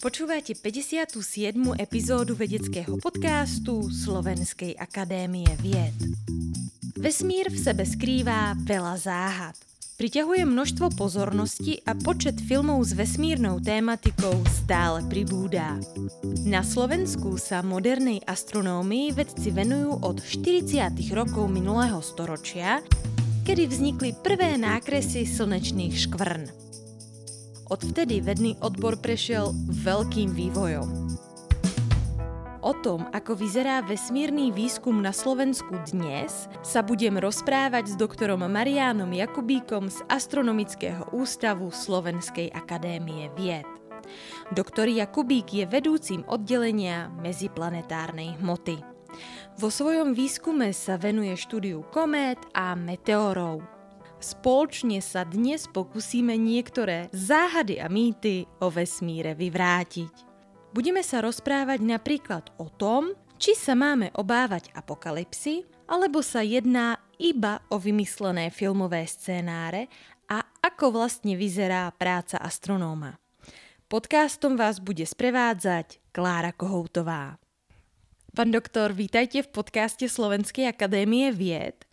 Počúvate 57. epizódu vedeckého podcastu Slovenskej akadémie vied. Vesmír v sebe skrývá veľa záhad. Priťahuje množstvo pozornosti a počet filmov s vesmírnou tématikou stále pribúdá. Na Slovensku sa modernej astronómii vedci venujú od 40. rokov minulého storočia, kedy vznikli prvé nákresy slnečných škvrn. Odvtedy vedný odbor prešiel veľkým vývojom. O tom, ako vyzerá vesmírny výskum na Slovensku dnes, sa budem rozprávať s doktorom Mariánom Jakubíkom z Astronomického ústavu Slovenskej akadémie vied. Doktor Jakubík je vedúcim oddelenia meziplanetárnej hmoty. Vo svojom výskume sa venuje štúdiu komét a meteorov. Spoločne sa dnes pokúsime niektoré záhady a mýty o vesmíre vyvrátiť. Budeme sa rozprávať napríklad o tom, či sa máme obávať apokalipsy, alebo sa jedná iba o vymyslené filmové scénáre a ako vlastne vyzerá práca astronóma. Podcastom vás bude sprevádzať Klára Kohoutová. Pán doktor, vítajte v podcaste Slovenskej akadémie vied.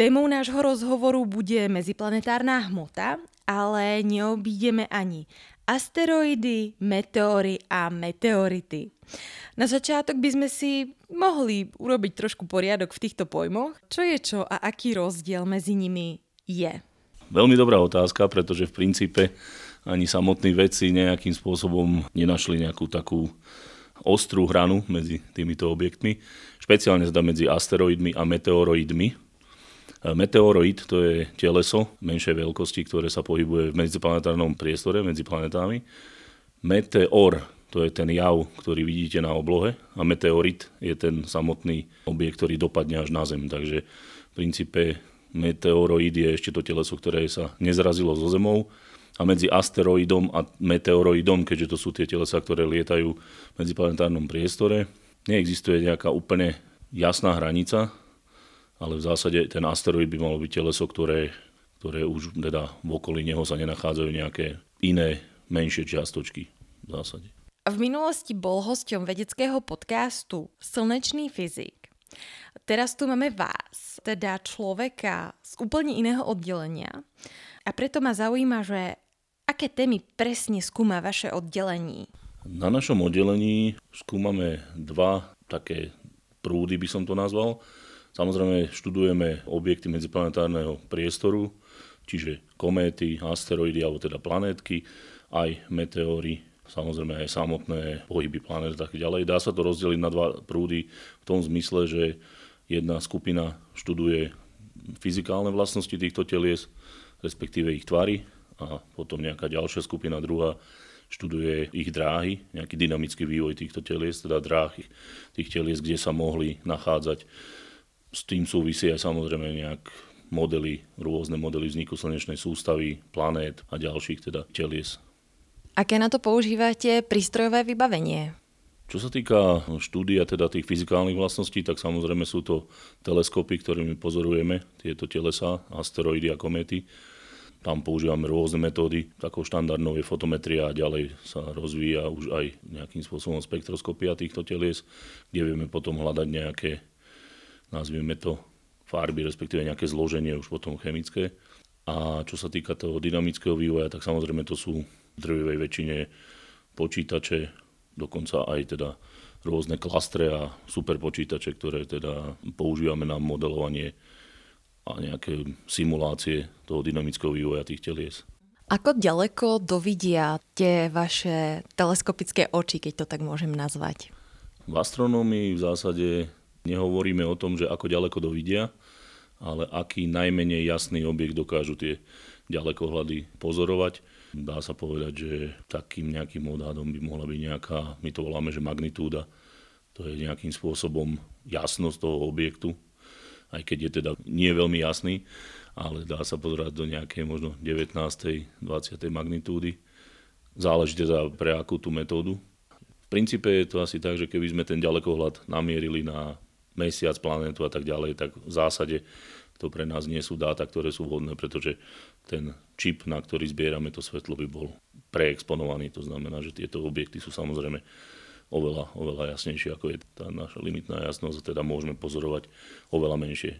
Témou nášho rozhovoru bude meziplanetárna hmota, ale neobídeme ani asteroidy, meteory a meteority. Na začiatok by sme si mohli urobiť trošku poriadok v týchto pojmoch. Čo je čo a aký rozdiel medzi nimi je? Veľmi dobrá otázka, pretože v princípe ani samotní vedci nejakým spôsobom nenašli nejakú takú ostrú hranu medzi týmito objektmi. Špeciálne zda medzi asteroidmi a meteoroidmi, Meteoroid to je teleso menšej veľkosti, ktoré sa pohybuje v medziplanetárnom priestore medzi planetami. Meteor to je ten jav, ktorý vidíte na oblohe a meteorit je ten samotný objekt, ktorý dopadne až na Zem. Takže v princípe meteoroid je ešte to teleso, ktoré sa nezrazilo zo Zemou a medzi asteroidom a meteoroidom, keďže to sú tie telesa, ktoré lietajú v medziplanetárnom priestore, neexistuje nejaká úplne jasná hranica, ale v zásade ten asteroid by malo byť teleso, ktoré, ktoré už teda v okolí neho sa nenachádzajú nejaké iné menšie čiastočky v zásade. V minulosti bol hosťom vedeckého podcastu Slnečný fyzik. Teraz tu máme vás, teda človeka z úplne iného oddelenia. A preto ma zaujíma, že aké témy presne skúma vaše oddelení? Na našom oddelení skúmame dva také prúdy, by som to nazval. Samozrejme študujeme objekty medziplanetárneho priestoru, čiže kométy, asteroidy alebo teda planétky, aj meteóry, samozrejme aj samotné pohyby planét a tak ďalej. Dá sa to rozdeliť na dva prúdy v tom zmysle, že jedna skupina študuje fyzikálne vlastnosti týchto telies, respektíve ich tvary a potom nejaká ďalšia skupina druhá študuje ich dráhy, nejaký dynamický vývoj týchto telies, teda dráhy tých telies, kde sa mohli nachádzať s tým súvisí aj samozrejme nejak modely, rôzne modely vzniku slnečnej sústavy, planét a ďalších teda telies. Aké na to používate prístrojové vybavenie? Čo sa týka štúdia teda tých fyzikálnych vlastností, tak samozrejme sú to teleskopy, ktorými pozorujeme tieto telesa, asteroidy a kométy. Tam používame rôzne metódy, takou štandardnou je fotometria a ďalej sa rozvíja už aj nejakým spôsobom spektroskopia týchto telies, kde vieme potom hľadať nejaké nazvieme to farby, respektíve nejaké zloženie už potom chemické. A čo sa týka toho dynamického vývoja, tak samozrejme to sú v drvivej väčšine počítače, dokonca aj teda rôzne klastre a superpočítače, ktoré teda používame na modelovanie a nejaké simulácie toho dynamického vývoja tých telies. Ako ďaleko dovidia tie vaše teleskopické oči, keď to tak môžem nazvať? V astronómii v zásade Nehovoríme o tom, že ako ďaleko dovidia, ale aký najmenej jasný objekt dokážu tie ďalekohľady pozorovať. Dá sa povedať, že takým nejakým odhadom by mohla byť nejaká, my to voláme, že magnitúda, to je nejakým spôsobom jasnosť toho objektu, aj keď je teda nie veľmi jasný, ale dá sa pozerať do nejakej možno 19. 20. magnitúdy. Záleží teda pre akú tú metódu. V princípe je to asi tak, že keby sme ten ďalekohľad namierili na mesiac, planetu a tak ďalej, tak v zásade to pre nás nie sú dáta, ktoré sú vhodné, pretože ten čip, na ktorý zbierame to svetlo, by bol preexponovaný. To znamená, že tieto objekty sú samozrejme oveľa, oveľa jasnejšie, ako je tá naša limitná jasnosť a teda môžeme pozorovať oveľa menšie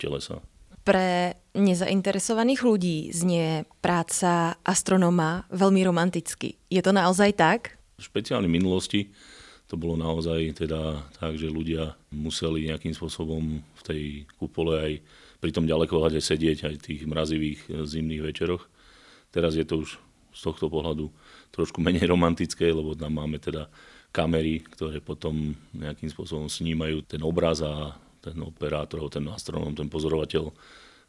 telesa. Pre nezainteresovaných ľudí znie práca astronóma veľmi romanticky. Je to naozaj tak? V špeciálnej minulosti to bolo naozaj teda tak, že ľudia museli nejakým spôsobom v tej kupole aj pri tom ďalekohľade sedieť aj v tých mrazivých zimných večeroch. Teraz je to už z tohto pohľadu trošku menej romantické, lebo tam máme teda kamery, ktoré potom nejakým spôsobom snímajú ten obraz a ten operátor, ten astronóm, ten pozorovateľ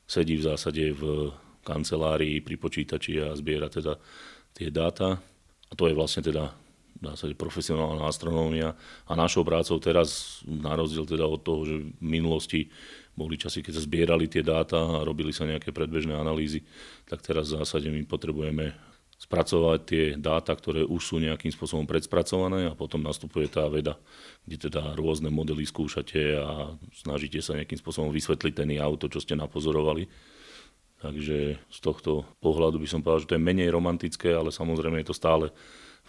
sedí v zásade v kancelárii pri počítači a zbiera teda tie dáta. A to je vlastne teda dá sa profesionálna astronómia a našou prácou teraz, na rozdiel teda od toho, že v minulosti boli časy, keď sa zbierali tie dáta a robili sa nejaké predbežné analýzy, tak teraz v zásade my potrebujeme spracovať tie dáta, ktoré už sú nejakým spôsobom predspracované a potom nastupuje tá veda, kde teda rôzne modely skúšate a snažíte sa nejakým spôsobom vysvetliť ten auto, čo ste napozorovali. Takže z tohto pohľadu by som povedal, že to je menej romantické, ale samozrejme je to stále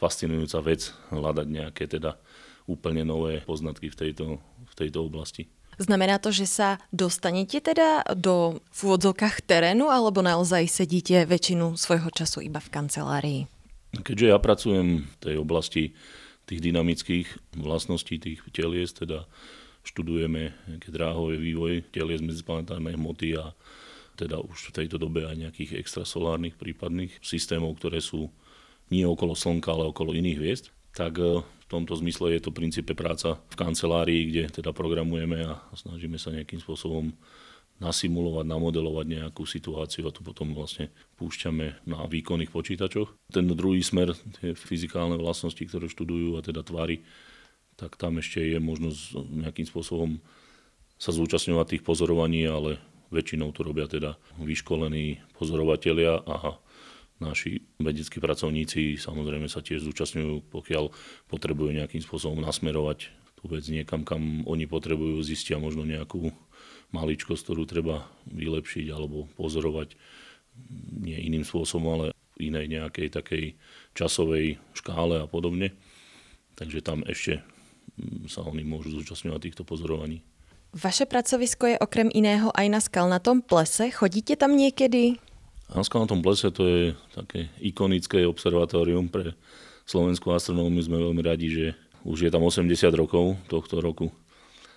fascinujúca vec hľadať nejaké teda úplne nové poznatky v tejto, v tejto oblasti. Znamená to, že sa dostanete teda do v úvodzovkách terénu alebo naozaj sedíte väčšinu svojho času iba v kancelárii? Keďže ja pracujem v tej oblasti tých dynamických vlastností tých telies, teda študujeme nejaké dráhové vývoj telies medziplanetárnej hmoty a teda už v tejto dobe aj nejakých extrasolárnych prípadných systémov, ktoré sú nie okolo Slnka, ale okolo iných hviezd, tak e, v tomto zmysle je to v princípe práca v kancelárii, kde teda programujeme a snažíme sa nejakým spôsobom nasimulovať, namodelovať nejakú situáciu a to potom vlastne púšťame na výkonných počítačoch. Ten druhý smer, tie fyzikálne vlastnosti, ktoré študujú a teda tvary, tak tam ešte je možnosť nejakým spôsobom sa zúčastňovať tých pozorovaní, ale väčšinou to robia teda vyškolení pozorovatelia a naši vedeckí pracovníci samozrejme sa tiež zúčastňujú, pokiaľ potrebujú nejakým spôsobom nasmerovať tú vec niekam, kam oni potrebujú, zistia možno nejakú maličkosť, ktorú treba vylepšiť alebo pozorovať nie iným spôsobom, ale v inej nejakej takej časovej škále a podobne. Takže tam ešte sa oni môžu zúčastňovať týchto pozorovaní. Vaše pracovisko je okrem iného aj na skalnatom plese. Chodíte tam niekedy? Na tom plese to je také ikonické observatórium pre slovenskú astronómiu. Sme veľmi radi, že už je tam 80 rokov tohto roku.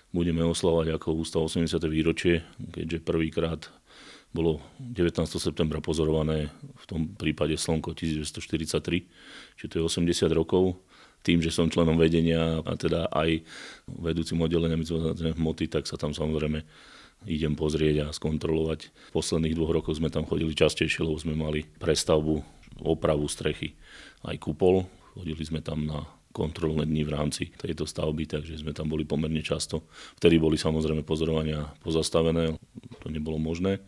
Budeme oslavať ako ústav 80. výročie, keďže prvýkrát bolo 19. septembra pozorované v tom prípade Slnko 1943, čiže to je 80 rokov. Tým, že som členom vedenia a teda aj vedúcim oddelenia hmoty, tak sa tam samozrejme idem pozrieť a skontrolovať. V posledných dvoch rokoch sme tam chodili častejšie, lebo sme mali prestavbu, opravu strechy aj kupol. Chodili sme tam na kontrolné dni v rámci tejto stavby, takže sme tam boli pomerne často. Vtedy boli samozrejme pozorovania pozastavené, to nebolo možné.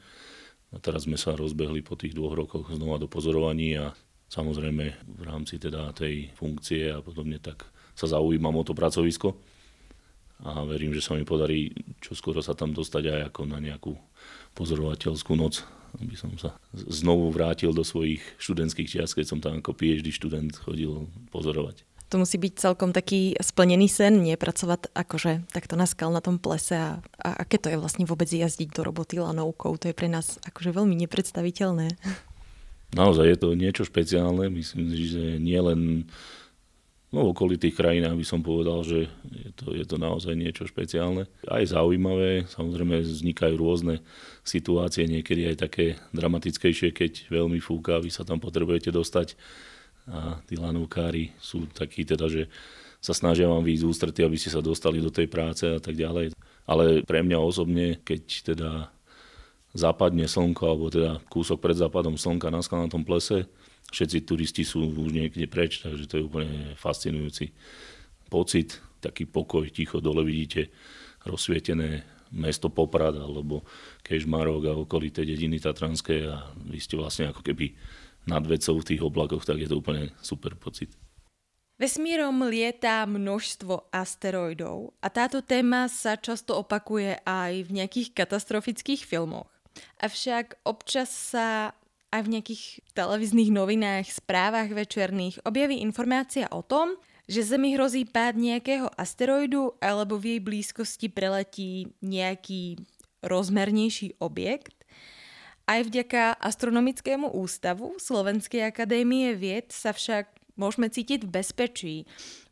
A teraz sme sa rozbehli po tých dvoch rokoch znova do pozorovaní a samozrejme v rámci teda tej funkcie a podobne tak sa zaujímam o to pracovisko a verím, že sa mi podarí čoskoro sa tam dostať aj ako na nejakú pozorovateľskú noc, aby som sa znovu vrátil do svojich študentských čias, keď som tam ako PhD študent chodil pozorovať. To musí byť celkom taký splnený sen, nie pracovať akože takto na skal na tom plese a, a aké to je vlastne vôbec jazdiť do roboty lanovkou, to je pre nás akože veľmi nepredstaviteľné. Naozaj je to niečo špeciálne, myslím si, že nie len No okolitých krajinách by som povedal, že je to, je to naozaj niečo špeciálne. Aj zaujímavé, samozrejme vznikajú rôzne situácie, niekedy aj také dramatickejšie, keď veľmi fúka, vy sa tam potrebujete dostať a tí lanovkári sú takí teda, že sa snažia vám výjsť ústrety, aby ste sa dostali do tej práce a tak ďalej. Ale pre mňa osobne, keď teda zapadne slnko, alebo teda kúsok pred západom slnka na tom plese, všetci turisti sú už niekde preč, takže to je úplne fascinujúci pocit, taký pokoj, ticho, dole vidíte rozsvietené mesto Poprad alebo Kežmarok a okolité dediny Tatranské a vy ste vlastne ako keby nad vecou v tých oblakoch, tak je to úplne super pocit. Vesmírom lietá množstvo asteroidov a táto téma sa často opakuje aj v nejakých katastrofických filmoch. Avšak občas sa aj v nejakých televíznych novinách, správach večerných objaví informácia o tom, že Zemi hrozí pád nejakého asteroidu alebo v jej blízkosti preletí nejaký rozmernejší objekt. Aj vďaka Astronomickému ústavu Slovenskej akadémie vied sa však môžeme cítiť v bezpečí,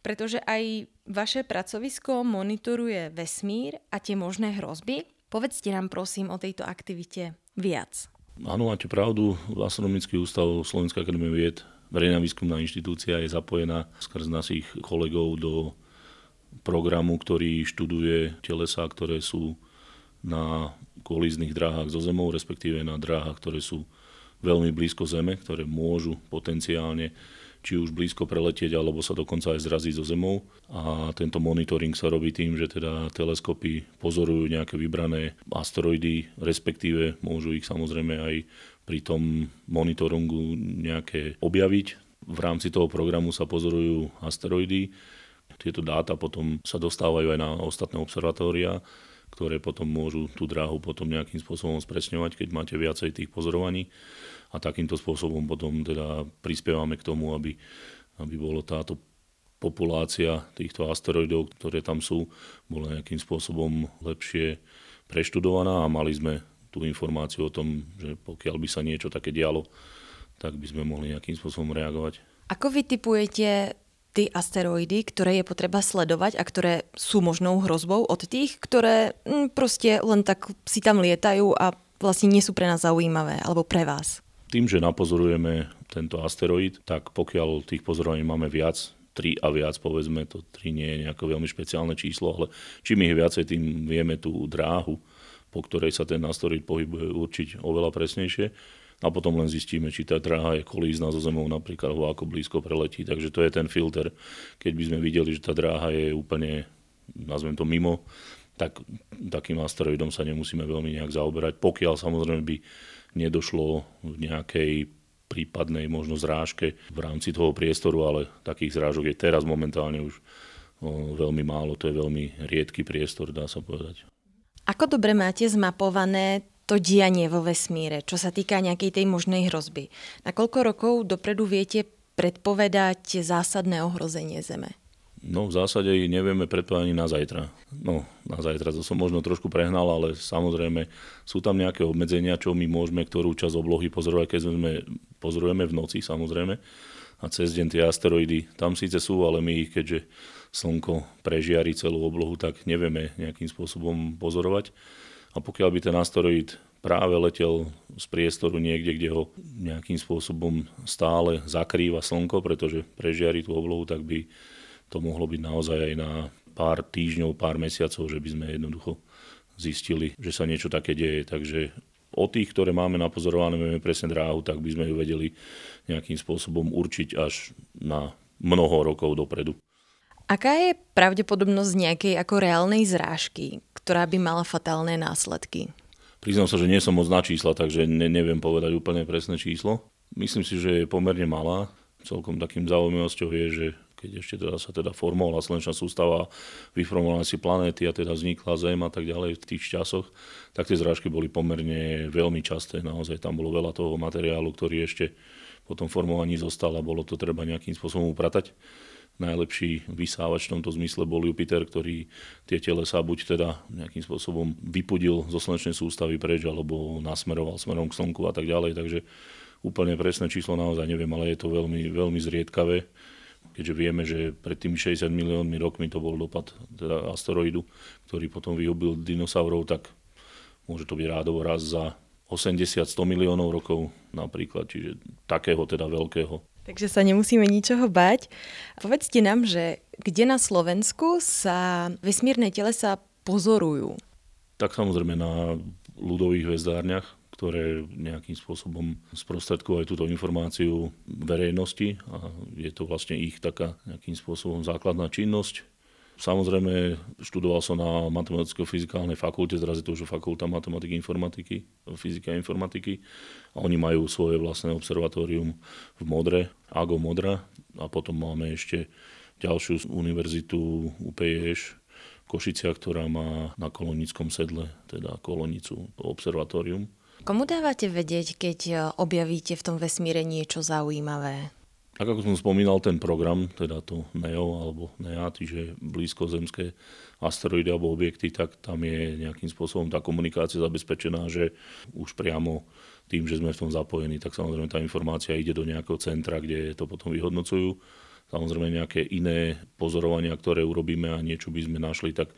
pretože aj vaše pracovisko monitoruje vesmír a tie možné hrozby. Povedzte nám prosím o tejto aktivite viac. Áno, máte pravdu. Astronomický ústav Slovenskej akadémie vied, verejná výskumná inštitúcia, je zapojená skrz našich kolegov do programu, ktorý študuje telesa, ktoré sú na kolíznych dráhach so Zemou, respektíve na dráhach, ktoré sú veľmi blízko Zeme, ktoré môžu potenciálne či už blízko preletieť, alebo sa dokonca aj zraziť so Zemou. A tento monitoring sa robí tým, že teda teleskopy pozorujú nejaké vybrané asteroidy, respektíve môžu ich samozrejme aj pri tom monitoringu nejaké objaviť. V rámci toho programu sa pozorujú asteroidy. Tieto dáta potom sa dostávajú aj na ostatné observatória ktoré potom môžu tú dráhu potom nejakým spôsobom spresňovať, keď máte viacej tých pozorovaní. A takýmto spôsobom potom teda prispievame k tomu, aby, aby bolo táto populácia týchto asteroidov, ktoré tam sú, bola nejakým spôsobom lepšie preštudovaná a mali sme tú informáciu o tom, že pokiaľ by sa niečo také dialo, tak by sme mohli nejakým spôsobom reagovať. Ako vy tie asteroidy, ktoré je potreba sledovať a ktoré sú možnou hrozbou od tých, ktoré hm, proste len tak si tam lietajú a vlastne nie sú pre nás zaujímavé alebo pre vás? Tým, že napozorujeme tento asteroid, tak pokiaľ tých pozorovaní máme viac, 3 a viac, povedzme, to 3 nie je nejaké veľmi špeciálne číslo, ale čím ich viacej, tým vieme tú dráhu, po ktorej sa ten asteroid pohybuje, určiť oveľa presnejšie a potom len zistíme, či tá dráha je kolízna so Zemou napríklad, alebo ako blízko preletí. Takže to je ten filter. Keď by sme videli, že tá dráha je úplne, nazvem to mimo, tak takým asteroidom sa nemusíme veľmi nejak zaoberať, pokiaľ samozrejme by nedošlo v nejakej prípadnej možno zrážke v rámci toho priestoru, ale takých zrážok je teraz momentálne už veľmi málo, to je veľmi riedky priestor, dá sa povedať. Ako dobre máte zmapované to dianie vo vesmíre, čo sa týka nejakej tej možnej hrozby. Na koľko rokov dopredu viete predpovedať zásadné ohrozenie Zeme? No v zásade nevieme predpovedať ani na zajtra. No na zajtra to som možno trošku prehnal, ale samozrejme sú tam nejaké obmedzenia, čo my môžeme ktorú časť oblohy pozorovať, keď sme pozorujeme v noci samozrejme. A cez deň tie asteroidy tam síce sú, ale my ich, keďže slnko prežiari celú oblohu, tak nevieme nejakým spôsobom pozorovať. A pokiaľ by ten asteroid práve letel z priestoru niekde, kde ho nejakým spôsobom stále zakrýva slnko, pretože prežiari tú oblohu, tak by to mohlo byť naozaj aj na pár týždňov, pár mesiacov, že by sme jednoducho zistili, že sa niečo také deje. Takže o tých, ktoré máme napozorované, vieme presne dráhu, tak by sme ju vedeli nejakým spôsobom určiť až na mnoho rokov dopredu. Aká je pravdepodobnosť nejakej ako reálnej zrážky, ktorá by mala fatálne následky? Priznám sa, že nie som moc na čísla, takže ne, neviem povedať úplne presné číslo. Myslím si, že je pomerne malá. Celkom takým zaujímavosťou je, že keď ešte teda sa teda formovala slnečná sústava, vyformovala si planéty a teda vznikla Zem a tak ďalej v tých časoch, tak tie zrážky boli pomerne veľmi časté. Naozaj tam bolo veľa toho materiálu, ktorý ešte po tom formovaní zostal a bolo to treba nejakým spôsobom upratať najlepší vysávač v tomto zmysle bol Jupiter, ktorý tie telesa buď teda nejakým spôsobom vypudil zo slnečnej sústavy preč, alebo nasmeroval smerom k Slnku a tak ďalej. Takže úplne presné číslo naozaj neviem, ale je to veľmi, veľmi zriedkavé keďže vieme, že pred tými 60 miliónmi rokmi to bol dopad teda asteroidu, ktorý potom vyhubil dinosaurov, tak môže to byť rádovo raz za 80-100 miliónov rokov napríklad, čiže takého teda veľkého Takže sa nemusíme ničoho bať. Povedzte nám, že kde na Slovensku sa vesmírne telesa pozorujú? Tak samozrejme na ľudových hvezdárniach, ktoré nejakým spôsobom sprostredkujú túto informáciu verejnosti a je to vlastne ich taká nejakým spôsobom základná činnosť. Samozrejme, študoval som na matematicko-fyzikálnej fakulte, teraz je to už fakulta matematiky, informatiky, fyziky a informatiky. A oni majú svoje vlastné observatórium v Modre, AGO Modra. A potom máme ešte ďalšiu univerzitu UPEŠ, Košicia, ktorá má na kolonickom sedle, teda kolonicu, observatórium. Komu dávate vedieť, keď e, objavíte v tom vesmíre niečo zaujímavé? Tak ako som spomínal, ten program, teda to NEO alebo NEA, čiže blízkozemské asteroidy alebo objekty, tak tam je nejakým spôsobom tá komunikácia zabezpečená, že už priamo tým, že sme v tom zapojení, tak samozrejme tá informácia ide do nejakého centra, kde to potom vyhodnocujú. Samozrejme nejaké iné pozorovania, ktoré urobíme a niečo by sme našli, tak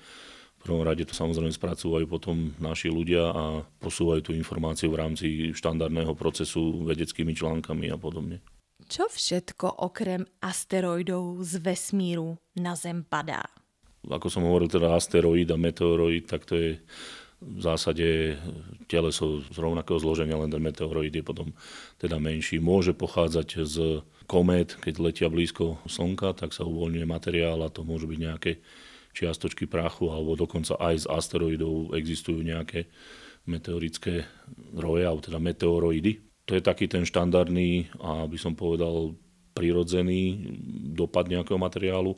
prvom rade to samozrejme spracúvajú potom naši ľudia a posúvajú tú informáciu v rámci štandardného procesu vedeckými článkami a podobne. Čo všetko okrem asteroidov z vesmíru na Zem padá? Ako som hovoril, teda asteroid a meteoroid, tak to je v zásade teleso z rovnakého zloženia, len ten meteoroid je potom teda menší. Môže pochádzať z komét, keď letia blízko Slnka, tak sa uvoľňuje materiál a to môžu byť nejaké čiastočky prachu alebo dokonca aj z asteroidov existujú nejaké meteorické roje, alebo teda meteoroidy. To je taký ten štandardný a by som povedal prirodzený dopad nejakého materiálu.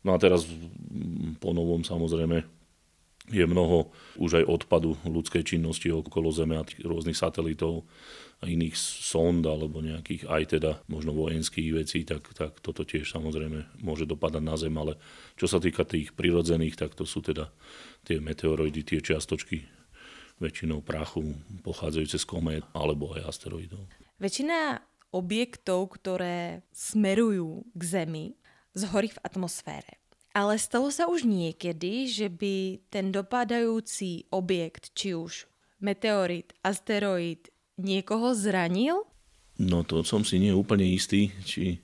No a teraz po novom samozrejme je mnoho už aj odpadu ľudskej činnosti okolo Zeme a tých rôznych satelitov a iných sond alebo nejakých aj teda možno vojenských vecí, tak, tak toto tiež samozrejme môže dopadať na Zem, ale čo sa týka tých prirodzených, tak to sú teda tie meteoroidy, tie čiastočky väčšinou prachu pochádzajúce z komét alebo aj asteroidov. Väčšina objektov, ktoré smerujú k Zemi, zhorí v atmosfére. Ale stalo sa už niekedy, že by ten dopadajúci objekt, či už meteorit, asteroid, niekoho zranil? No to som si nie úplne istý, či,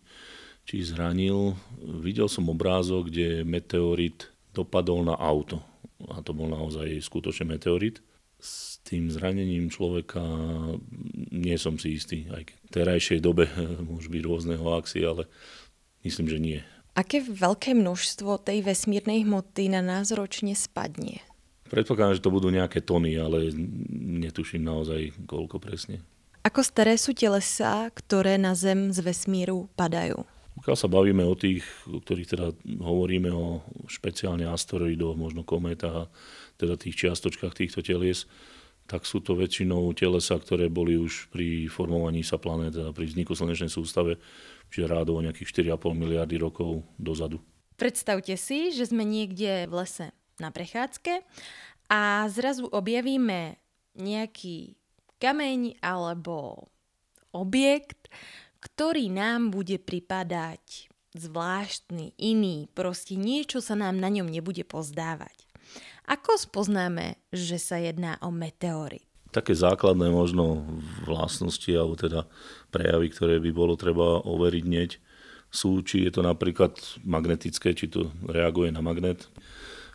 či zranil. Videl som obrázok, kde meteorit dopadol na auto. A to bol naozaj skutočne meteorit. S tým zranením človeka nie som si istý. Aj v terajšej dobe môžu byť rôzne hoaxy, ale myslím, že nie. Aké veľké množstvo tej vesmírnej hmoty na nás ročne spadne? Predpokladám, že to budú nejaké tony, ale netuším naozaj, koľko presne. Ako staré sú telesa, ktoré na Zem z vesmíru padajú? Pokiaľ sa bavíme o tých, o ktorých teda hovoríme o špeciálne asteroidoch, možno kométach, teda tých čiastočkách týchto telies, tak sú to väčšinou telesa, ktoré boli už pri formovaní sa planét, teda pri vzniku slnečnej sústave, čiže rádovo nejakých 4,5 miliardy rokov dozadu. Predstavte si, že sme niekde v lese na prechádzke a zrazu objavíme nejaký kameň alebo objekt, ktorý nám bude pripadať zvláštny, iný, proste niečo sa nám na ňom nebude pozdávať. Ako spoznáme, že sa jedná o meteorit? Také základné možno vlastnosti alebo teda prejavy, ktoré by bolo treba overiť hneď, sú, či je to napríklad magnetické, či to reaguje na magnet,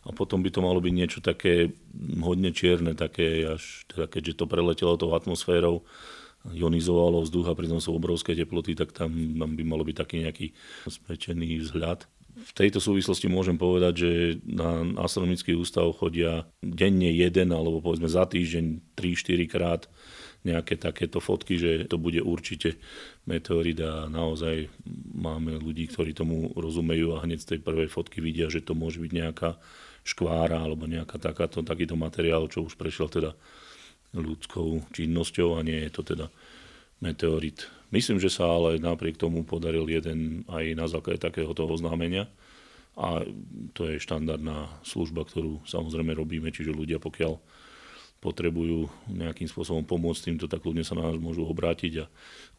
a potom by to malo byť niečo také hodne čierne, také až, teda keďže to preletelo tou atmosférou, ionizovalo vzduch a pritom sú obrovské teploty, tak tam, tam by malo byť taký nejaký smečený vzhľad. V tejto súvislosti môžem povedať, že na astronomický ústav chodia denne jeden alebo povedzme za týždeň 3-4 krát nejaké takéto fotky, že to bude určite meteorit a naozaj máme ľudí, ktorí tomu rozumejú a hneď z tej prvej fotky vidia, že to môže byť nejaká škvára alebo nejaká takáto, takýto materiál, čo už prešiel teda ľudskou činnosťou a nie je to teda meteorit. Myslím, že sa ale napriek tomu podaril jeden aj na základe takéhoto oznámenia a to je štandardná služba, ktorú samozrejme robíme, čiže ľudia pokiaľ potrebujú nejakým spôsobom pomôcť týmto, tak ľudia sa na nás môžu obrátiť a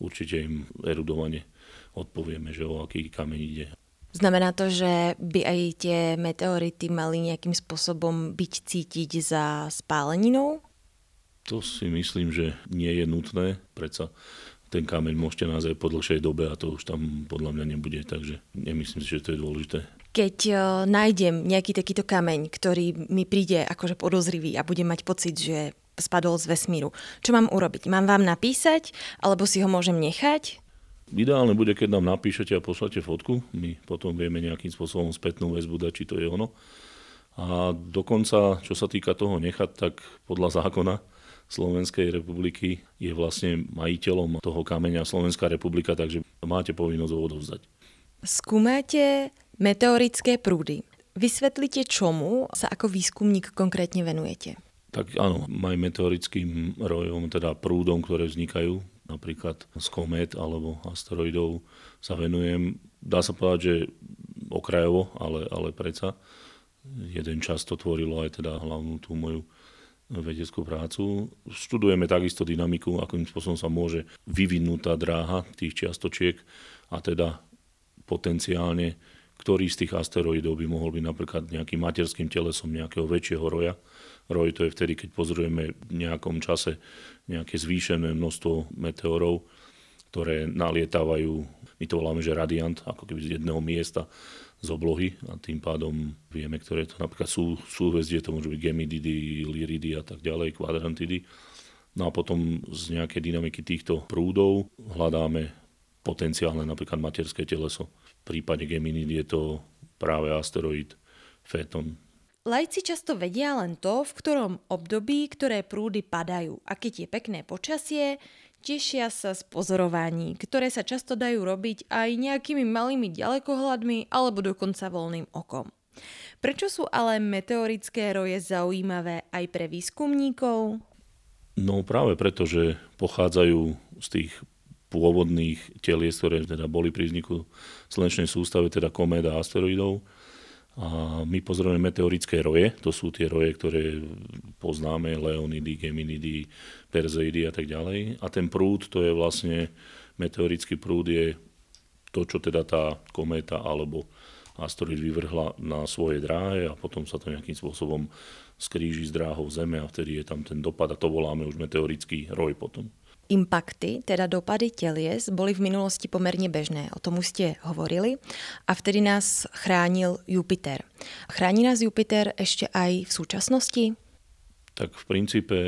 určite im erudovane odpovieme, že o aký kameň ide. Znamená to, že by aj tie meteority mali nejakým spôsobom byť cítiť za spáleninou? To si myslím, že nie je nutné. Predsa ten kameň môžete nájsť aj po dlhšej dobe a to už tam podľa mňa nebude, takže nemyslím si, že to je dôležité. Keď uh, nájdem nejaký takýto kameň, ktorý mi príde akože podozrivý a budem mať pocit, že spadol z vesmíru, čo mám urobiť? Mám vám napísať, alebo si ho môžem nechať? Ideálne bude, keď nám napíšete a pošlete fotku. My potom vieme nejakým spôsobom spätnú väzbu dať, či to je ono. A dokonca, čo sa týka toho nechať, tak podľa zákona Slovenskej republiky je vlastne majiteľom toho kameňa Slovenská republika, takže máte povinnosť ho odovzdať. Skúmate meteorické prúdy. Vysvetlite, čomu sa ako výskumník konkrétne venujete. Tak áno, aj meteorickým rojom, teda prúdom, ktoré vznikajú, napríklad z komét alebo asteroidov sa venujem. Dá sa povedať, že okrajovo, ale, ale predsa jeden čas to tvorilo aj teda hlavnú tú moju vedeckú prácu. Študujeme takisto dynamiku, akým spôsobom sa môže vyvinúť tá dráha tých čiastočiek a teda potenciálne, ktorý z tých asteroidov by mohol byť napríklad nejakým materským telesom nejakého väčšieho roja. Roj to je vtedy, keď pozorujeme v nejakom čase nejaké zvýšené množstvo meteorov, ktoré nalietávajú, my to voláme, že radiant, ako keby z jedného miesta z oblohy a tým pádom vieme, ktoré to napríklad sú súhvezdie, to môžu byť gemididy, liridy a tak ďalej, kvadrantidy. No a potom z nejakej dynamiky týchto prúdov hľadáme potenciálne napríklad materské teleso. V prípade geminid je to práve asteroid Féton. Lajci často vedia len to, v ktorom období, ktoré prúdy padajú. A keď je pekné počasie, Tešia sa z pozorovaní, ktoré sa často dajú robiť aj nejakými malými ďalekohľadmi alebo dokonca voľným okom. Prečo sú ale meteorické roje zaujímavé aj pre výskumníkov? No práve preto, že pochádzajú z tých pôvodných telies, ktoré teda boli pri vzniku slnečnej sústave, teda komét a asteroidov, a my pozorujeme meteorické roje, to sú tie roje, ktoré poznáme, Leonidy, Geminidy, Perseidy a tak ďalej. A ten prúd, to je vlastne, meteorický prúd je to, čo teda tá kométa alebo asteroid vyvrhla na svoje dráhe a potom sa to nejakým spôsobom skríži s dráhou Zeme a vtedy je tam ten dopad a to voláme už meteorický roj potom. Impakty, teda dopady telies, boli v minulosti pomerne bežné, o tom už ste hovorili, a vtedy nás chránil Jupiter. Chráni nás Jupiter ešte aj v súčasnosti? Tak v princípe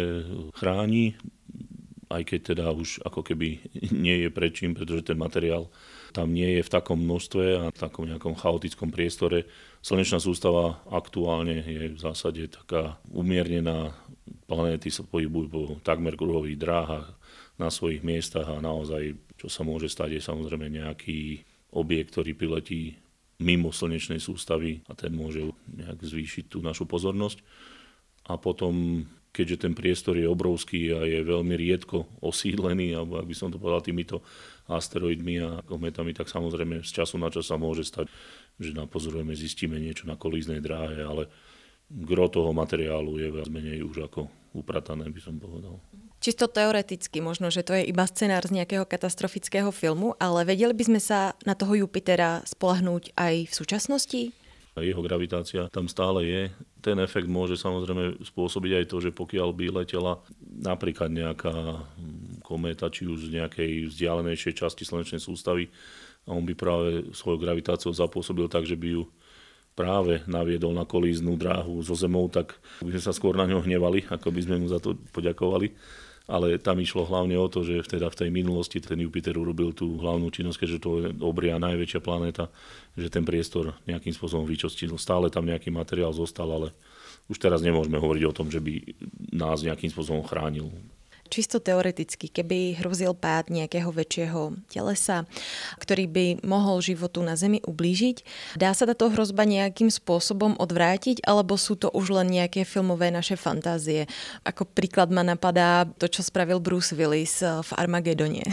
chráni, aj keď teda už ako keby nie je prečím, pretože ten materiál tam nie je v takom množstve a v takom nejakom chaotickom priestore. Slnečná sústava aktuálne je v zásade taká umiernená, planéty sa pohybujú po takmer kruhových dráhach, na svojich miestach a naozaj, čo sa môže stať, je samozrejme nejaký objekt, ktorý priletí mimo slnečnej sústavy a ten môže nejak zvýšiť tú našu pozornosť. A potom, keďže ten priestor je obrovský a je veľmi riedko osídlený, alebo ak by som to povedal týmito asteroidmi a kometami, tak samozrejme z času na čas sa môže stať, že napozorujeme, zistíme niečo na kolíznej dráhe, ale gro toho materiálu je viac menej už ako upratané, by som povedal. Čisto teoreticky, možno, že to je iba scenár z nejakého katastrofického filmu, ale vedeli by sme sa na toho Jupitera spolahnúť aj v súčasnosti? Jeho gravitácia tam stále je. Ten efekt môže samozrejme spôsobiť aj to, že pokiaľ by letela napríklad nejaká kométa, či už z nejakej vzdialenejšej časti slnečnej sústavy, a on by práve svojou gravitáciou zapôsobil tak, že by ju práve naviedol na kolíznu dráhu so Zemou, tak by sme sa skôr na ňo hnevali, ako by sme mu za to poďakovali ale tam išlo hlavne o to, že teda v tej minulosti ten Jupiter urobil tú hlavnú činnosť, keďže to je obria najväčšia planéta, že ten priestor nejakým spôsobom vyčostil. Stále tam nejaký materiál zostal, ale už teraz nemôžeme hovoriť o tom, že by nás nejakým spôsobom chránil čisto teoreticky, keby hrozil pád nejakého väčšieho telesa, ktorý by mohol životu na Zemi ublížiť, dá sa táto hrozba nejakým spôsobom odvrátiť, alebo sú to už len nejaké filmové naše fantázie? Ako príklad ma napadá to, čo spravil Bruce Willis eh, v Armagedone.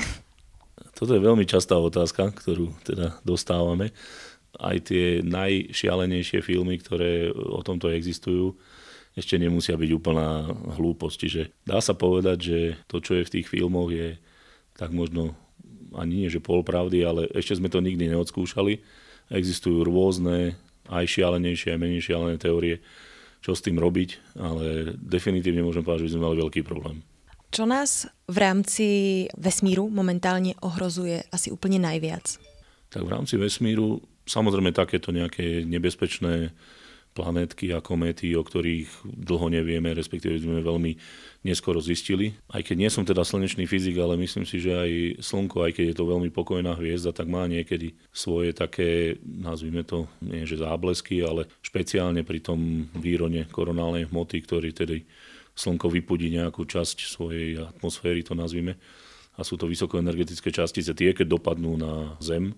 Toto je veľmi častá otázka, ktorú teda dostávame. Aj tie najšialenejšie filmy, ktoré o tomto existujú, ešte nemusia byť úplná hlúposť. Čiže dá sa povedať, že to, čo je v tých filmoch, je tak možno ani nie, že polpravdy, ale ešte sme to nikdy neodskúšali. Existujú rôzne, aj šialenejšie, aj menej šialené teórie, čo s tým robiť, ale definitívne môžem povedať, že by sme mali veľký problém. Čo nás v rámci vesmíru momentálne ohrozuje asi úplne najviac? Tak v rámci vesmíru samozrejme takéto nejaké nebezpečné planétky a kométy, o ktorých dlho nevieme, respektíve sme veľmi neskoro zistili. Aj keď nie som teda slnečný fyzik, ale myslím si, že aj Slnko, aj keď je to veľmi pokojná hviezda, tak má niekedy svoje také, nazvime to, nie že záblesky, ale špeciálne pri tom výrone koronálnej hmoty, ktorý tedy Slnko vypudí nejakú časť svojej atmosféry, to nazvime. A sú to vysokoenergetické častice. Tie, keď dopadnú na Zem,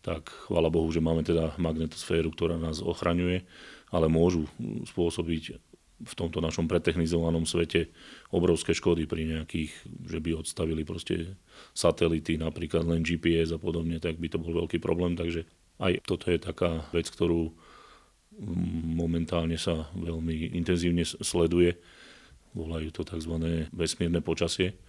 tak chvála Bohu, že máme teda magnetosféru, ktorá nás ochraňuje, ale môžu spôsobiť v tomto našom pretechnizovanom svete obrovské škody pri nejakých, že by odstavili proste satelity, napríklad len GPS a podobne, tak by to bol veľký problém. Takže aj toto je taká vec, ktorú momentálne sa veľmi intenzívne sleduje. Volajú to tzv. vesmírne počasie.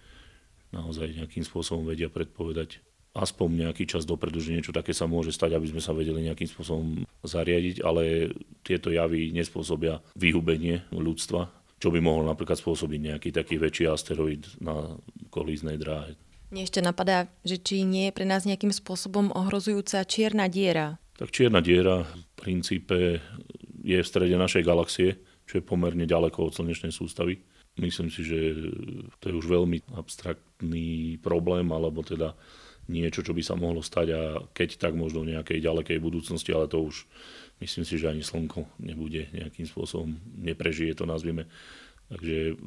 Naozaj nejakým spôsobom vedia predpovedať aspoň nejaký čas dopredu, že niečo také sa môže stať, aby sme sa vedeli nejakým spôsobom zariadiť, ale tieto javy nespôsobia vyhubenie ľudstva, čo by mohol napríklad spôsobiť nejaký taký väčší asteroid na kolíznej dráhe. Mne ešte napadá, že či nie je pre nás nejakým spôsobom ohrozujúca čierna diera. Tak čierna diera v princípe je v strede našej galaxie, čo je pomerne ďaleko od slnečnej sústavy. Myslím si, že to je už veľmi abstraktný problém, alebo teda niečo, čo by sa mohlo stať a keď tak možno v nejakej ďalekej budúcnosti, ale to už myslím si, že ani Slnko nebude nejakým spôsobom, neprežije to nazvime. Takže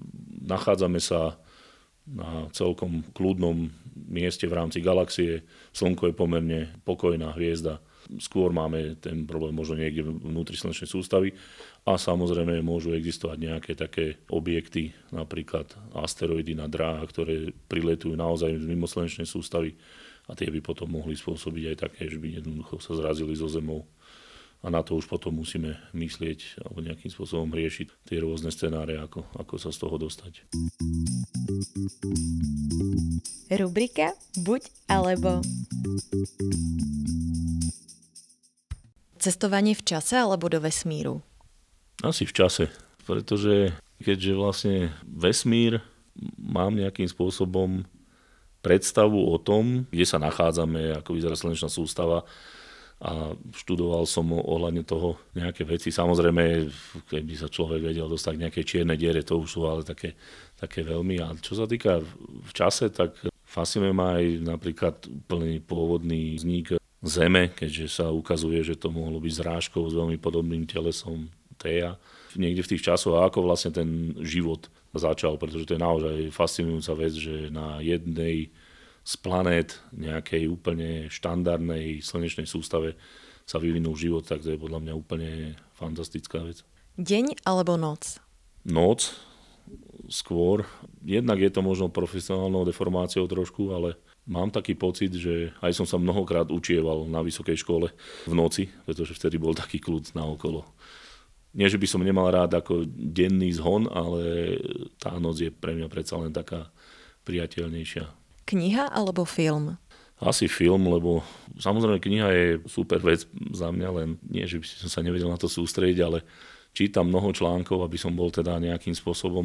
nachádzame sa na celkom kľudnom mieste v rámci galaxie. Slnko je pomerne pokojná hviezda. Skôr máme ten problém možno niekde vnútri slnečnej sústavy a samozrejme môžu existovať nejaké také objekty, napríklad asteroidy na dráhach, ktoré priletujú naozaj z mimo slnečnej sústavy a tie by potom mohli spôsobiť aj také, že by jednoducho sa zrazili zo zemou. A na to už potom musíme myslieť alebo nejakým spôsobom riešiť tie rôzne scenáre, ako, ako sa z toho dostať. Rubrika Buď alebo Cestovanie v čase alebo do vesmíru? Asi v čase, pretože keďže vlastne vesmír mám nejakým spôsobom predstavu o tom, kde sa nachádzame, ako vyzerá slnečná sústava a študoval som ohľadne toho nejaké veci. Samozrejme, keby sa človek vedel dostať k nejakej čiernej diere, to už sú ale také, také veľmi. A čo sa týka v čase, tak fascinuje ma aj napríklad úplný pôvodný vznik Zeme, keďže sa ukazuje, že to mohlo byť zrážkou s veľmi podobným telesom Teja. Niekde v tých časoch, ako vlastne ten život začal, pretože to je naozaj fascinujúca vec, že na jednej z planét nejakej úplne štandardnej slnečnej sústave sa vyvinul život, tak to je podľa mňa úplne fantastická vec. Deň alebo noc? Noc skôr. Jednak je to možno profesionálnou deformáciou trošku, ale mám taký pocit, že aj som sa mnohokrát učieval na vysokej škole v noci, pretože vtedy bol taký kľud na okolo nie, že by som nemal rád ako denný zhon, ale tá noc je pre mňa predsa len taká priateľnejšia. Kniha alebo film? Asi film, lebo samozrejme kniha je super vec za mňa, len nie, že by som sa nevedel na to sústrediť, ale čítam mnoho článkov, aby som bol teda nejakým spôsobom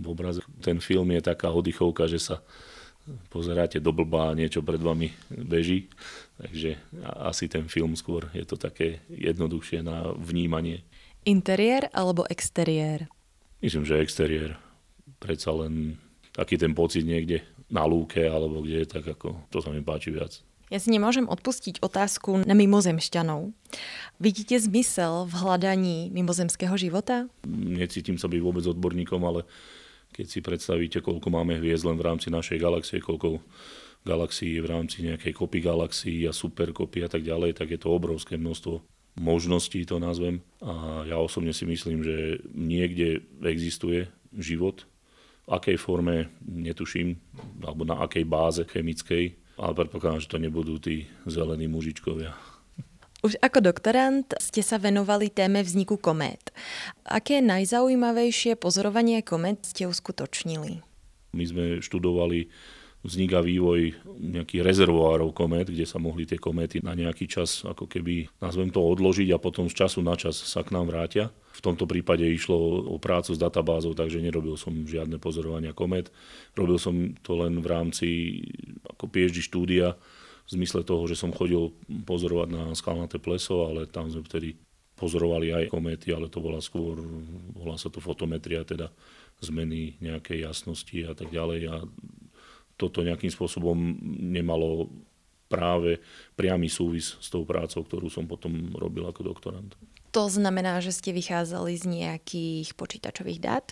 v obraze. Ten film je taká oddychovka, že sa pozeráte do blba a niečo pred vami beží. Takže asi ten film skôr je to také jednoduchšie na vnímanie. Interiér alebo exteriér? Myslím, že exteriér. Predsa len taký ten pocit niekde na lúke alebo kde, tak ako to sa mi páči viac. Ja si nemôžem odpustiť otázku na mimozemšťanov. Vidíte zmysel v hľadaní mimozemského života? Necítim sa byť vôbec odborníkom, ale keď si predstavíte, koľko máme hviezd len v rámci našej galaxie, koľko galaxií v rámci nejakej kopy galaxií a superkopy a tak ďalej, tak je to obrovské množstvo možností, to nazvem. A ja osobne si myslím, že niekde existuje život, v akej forme netuším, alebo na akej báze chemickej, ale predpokladám, že to nebudú tí zelení mužičkovia. Už ako doktorant ste sa venovali téme vzniku komét. Aké najzaujímavejšie pozorovanie komét ste uskutočnili? My sme študovali vzniká vývoj nejakých rezervoárov komét, kde sa mohli tie kométy na nejaký čas, ako keby, nazvem to, odložiť a potom z času na čas sa k nám vrátia. V tomto prípade išlo o prácu s databázou, takže nerobil som žiadne pozorovania komét. Robil som to len v rámci ako PhD štúdia, v zmysle toho, že som chodil pozorovať na skalnaté pleso, ale tam sme vtedy pozorovali aj kométy, ale to bola skôr, volá sa to fotometria, teda zmeny nejakej jasnosti a tak ďalej. A toto nejakým spôsobom nemalo práve priamy súvis s tou prácou, ktorú som potom robil ako doktorant. To znamená, že ste vychádzali z nejakých počítačových dát?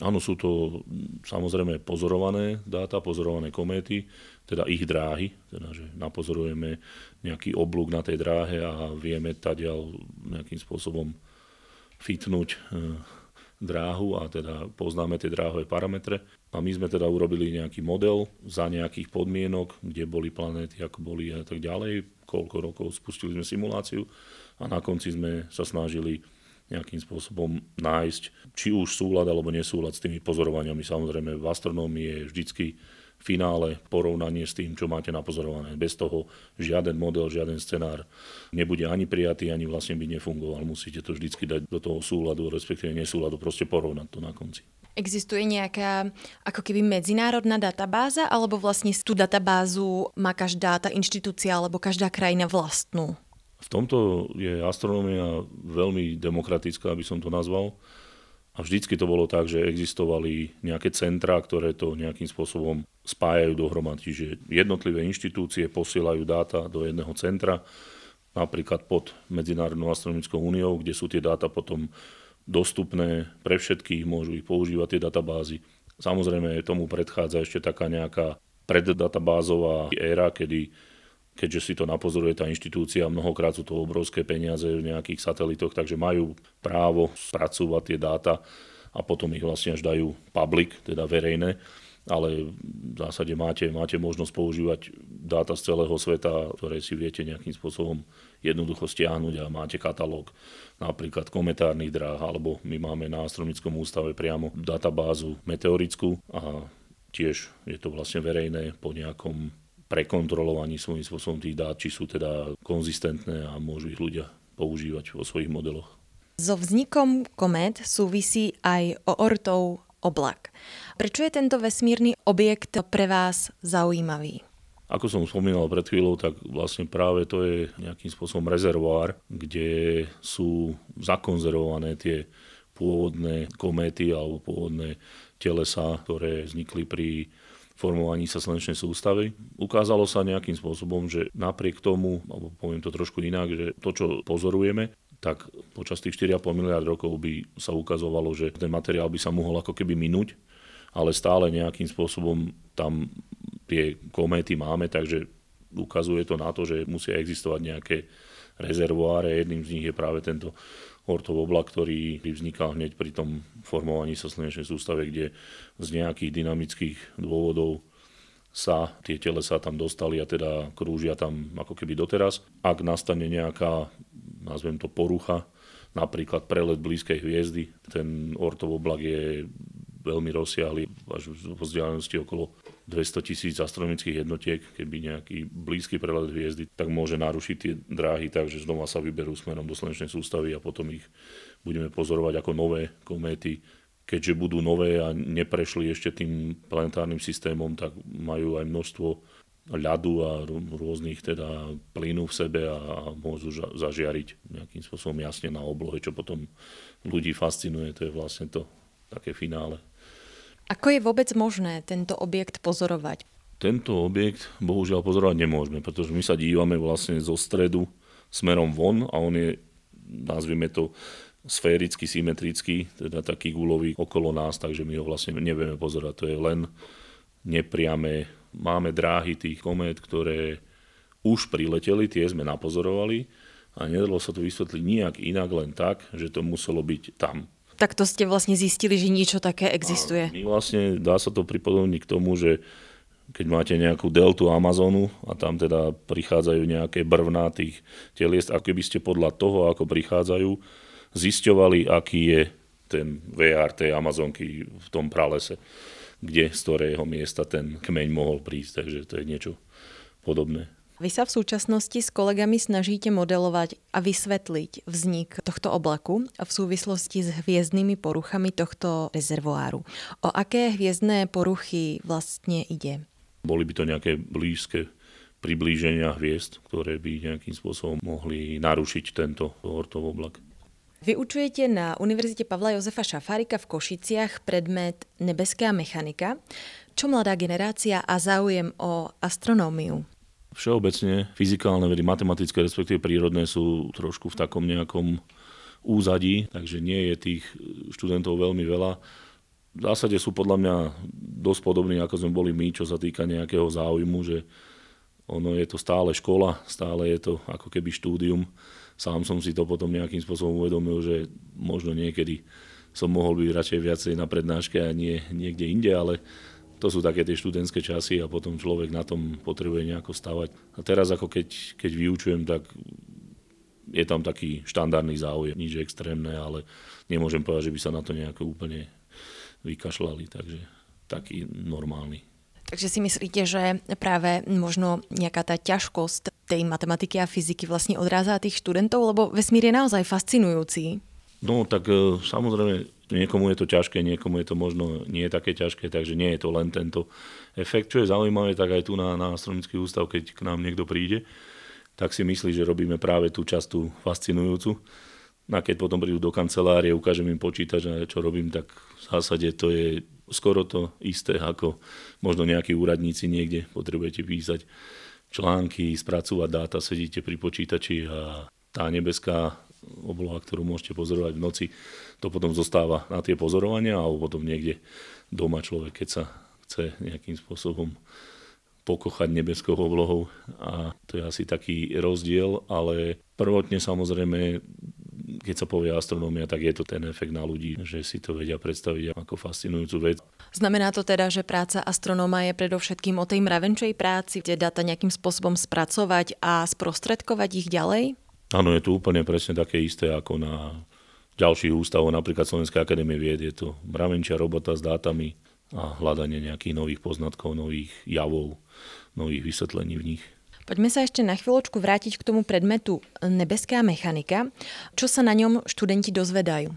Áno, sú to samozrejme pozorované dáta, pozorované kométy, teda ich dráhy, teda že napozorujeme nejaký oblúk na tej dráhe a vieme tadiaľ nejakým spôsobom fitnúť eh, dráhu a teda poznáme tie dráhové parametre. A my sme teda urobili nejaký model za nejakých podmienok, kde boli planéty, ako boli a tak ďalej. Koľko rokov spustili sme simuláciu a na konci sme sa snažili nejakým spôsobom nájsť či už súlad alebo nesúlad s tými pozorovaniami. Samozrejme v astronómii je vždycky finále porovnanie s tým, čo máte napozorované. Bez toho žiaden model, žiaden scenár nebude ani prijatý, ani vlastne by nefungoval. Musíte to vždycky dať do toho súladu, respektíve nesúladu, proste porovnať to na konci. Existuje nejaká ako keby medzinárodná databáza, alebo vlastne tú databázu má každá tá inštitúcia alebo každá krajina vlastnú? V tomto je astronómia veľmi demokratická, aby som to nazval. A vždycky to bolo tak, že existovali nejaké centra, ktoré to nejakým spôsobom spájajú dohromady. Že jednotlivé inštitúcie posielajú dáta do jedného centra, napríklad pod Medzinárodnou astronomickou úniou, kde sú tie dáta potom dostupné pre všetkých, môžu ich používať tie databázy. Samozrejme tomu predchádza ešte taká nejaká preddatabázová éra, kedy keďže si to napozoruje tá inštitúcia, mnohokrát sú to obrovské peniaze v nejakých satelitoch, takže majú právo spracovať tie dáta a potom ich vlastne až dajú public, teda verejné ale v zásade máte, máte možnosť používať dáta z celého sveta, ktoré si viete nejakým spôsobom jednoducho stiahnuť a máte katalóg napríklad kometárnych dráh, alebo my máme na Astronomickom ústave priamo databázu meteorickú a tiež je to vlastne verejné po nejakom prekontrolovaní svojím spôsobom tých dát, či sú teda konzistentné a môžu ich ľudia používať vo svojich modeloch. So vznikom komét súvisí aj o ortov oblak. Prečo je tento vesmírny objekt pre vás zaujímavý? Ako som spomínal pred chvíľou, tak vlastne práve to je nejakým spôsobom rezervoár, kde sú zakonzervované tie pôvodné kométy alebo pôvodné telesa, ktoré vznikli pri formovaní sa slnečnej sústavy. Ukázalo sa nejakým spôsobom, že napriek tomu, alebo poviem to trošku inak, že to, čo pozorujeme, tak počas tých 4,5 miliard rokov by sa ukazovalo, že ten materiál by sa mohol ako keby minúť, ale stále nejakým spôsobom tam tie kométy máme, takže ukazuje to na to, že musia existovať nejaké rezervoáre. Jedným z nich je práve tento Hortov oblak, ktorý vznikal hneď pri tom formovaní sa slnečnej sústave, kde z nejakých dynamických dôvodov sa tie telesa tam dostali a teda krúžia tam ako keby doteraz. Ak nastane nejaká, nazvem to porucha, napríklad prelet blízkej hviezdy, ten Ortov oblak je veľmi rozsiahly, až v vzdialenosti okolo 200 tisíc astronomických jednotiek, keby nejaký blízky prelet hviezdy, tak môže narušiť tie dráhy tak, že znova sa vyberú smerom do slnečnej sústavy a potom ich budeme pozorovať ako nové kométy. Keďže budú nové a neprešli ešte tým planetárnym systémom, tak majú aj množstvo ľadu a rôznych teda plynu v sebe a môžu zažiariť nejakým spôsobom jasne na oblohe, čo potom ľudí fascinuje. To je vlastne to také finále. Ako je vôbec možné tento objekt pozorovať? Tento objekt bohužiaľ pozorovať nemôžeme, pretože my sa dívame vlastne zo stredu smerom von a on je, nazvime to, sféricky, symetrický, teda taký gulový okolo nás, takže my ho vlastne nevieme pozerať. To je len nepriame. Máme dráhy tých komét, ktoré už prileteli, tie sme napozorovali a nedalo sa to vysvetliť nijak inak, len tak, že to muselo byť tam tak to ste vlastne zistili, že niečo také existuje. A my vlastne dá sa to pripodobniť k tomu, že keď máte nejakú deltu Amazonu a tam teda prichádzajú nejaké brvná tých telies, ako by ste podľa toho, ako prichádzajú, zisťovali, aký je ten VR tej Amazonky v tom pralese, kde z ktorého miesta ten kmeň mohol prísť. Takže to je niečo podobné. Vy sa v súčasnosti s kolegami snažíte modelovať a vysvetliť vznik tohto oblaku v súvislosti s hviezdnymi poruchami tohto rezervoáru. O aké hviezdné poruchy vlastne ide? Boli by to nejaké blízke priblíženia hviezd, ktoré by nejakým spôsobom mohli narušiť tento Oortov oblak. Vyučujete na Univerzite Pavla Jozefa Šafárika v Košiciach predmet Nebeská mechanika. Čo mladá generácia a záujem o astronómiu? Všeobecne fyzikálne vedy, matematické, respektíve prírodné sú trošku v takom nejakom úzadí, takže nie je tých študentov veľmi veľa. V zásade sú podľa mňa dosť podobní, ako sme boli my, čo sa týka nejakého záujmu, že ono je to stále škola, stále je to ako keby štúdium. Sám som si to potom nejakým spôsobom uvedomil, že možno niekedy, som mohol byť radšej viacej na prednáške a nie niekde inde, ale to sú také tie študentské časy a potom človek na tom potrebuje nejako stavať. A teraz ako keď, keď vyučujem, tak je tam taký štandardný záujem, nič extrémne, ale nemôžem povedať, že by sa na to nejako úplne vykašľali, takže taký normálny. Takže si myslíte, že práve možno nejaká tá ťažkosť tej matematiky a fyziky vlastne odrázá tých študentov, lebo vesmír je naozaj fascinujúci. No tak e, samozrejme, niekomu je to ťažké, niekomu je to možno nie také ťažké, takže nie je to len tento efekt. Čo je zaujímavé, tak aj tu na, na astronomický ústav, keď k nám niekto príde, tak si myslí, že robíme práve tú časť tú fascinujúcu. A keď potom prídu do kancelárie, ukážem im počítač, čo robím, tak v zásade to je skoro to isté, ako možno nejakí úradníci niekde potrebujete písať články, spracovať dáta, sedíte pri počítači a tá nebeská obloha, ktorú môžete pozorovať v noci, to potom zostáva na tie pozorovania alebo potom niekde doma človek, keď sa chce nejakým spôsobom pokochať nebeskou oblohou. A to je asi taký rozdiel, ale prvotne samozrejme keď sa povie astronómia, tak je to ten efekt na ľudí, že si to vedia predstaviť ako fascinujúcu vec. Znamená to teda, že práca astronóma je predovšetkým o tej mravenčej práci, kde dáta nejakým spôsobom spracovať a sprostredkovať ich ďalej? Áno, je to úplne presne také isté ako na ďalších ústavoch, napríklad Slovenskej akadémie vied. Je to mravenčia robota s dátami a hľadanie nejakých nových poznatkov, nových javov, nových vysvetlení v nich. Poďme sa ešte na chvíľočku vrátiť k tomu predmetu nebeská mechanika. Čo sa na ňom študenti dozvedajú?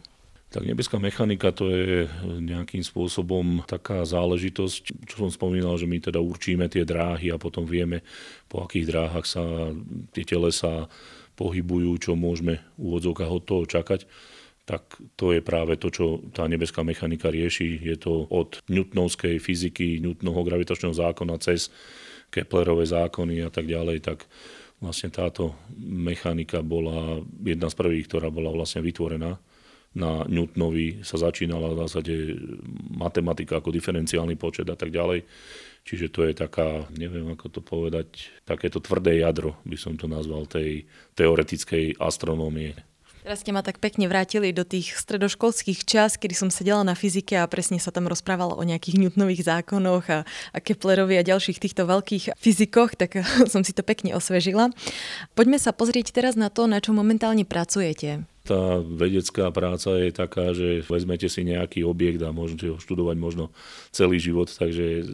Tak nebeská mechanika to je nejakým spôsobom taká záležitosť, čo som spomínal, že my teda určíme tie dráhy a potom vieme, po akých dráhach sa tie telesa pohybujú, čo môžeme v od toho čakať tak to je práve to, čo tá nebeská mechanika rieši. Je to od newtonovskej fyziky, Newtonovho gravitačného zákona cez Keplerové zákony a tak ďalej, tak vlastne táto mechanika bola jedna z prvých, ktorá bola vlastne vytvorená. Na Newtonovi sa začínala v zásade matematika ako diferenciálny počet a tak ďalej. Čiže to je taká, neviem ako to povedať, takéto tvrdé jadro, by som to nazval, tej teoretickej astronómie. Teraz ste ma tak pekne vrátili do tých stredoškolských čas, kedy som sedela na fyzike a presne sa tam rozprávalo o nejakých Newtonových zákonoch a, a Keplerovi a ďalších týchto veľkých fyzikoch, tak som si to pekne osvežila. Poďme sa pozrieť teraz na to, na čo momentálne pracujete. Tá vedecká práca je taká, že vezmete si nejaký objekt a môžete ho študovať možno celý život, takže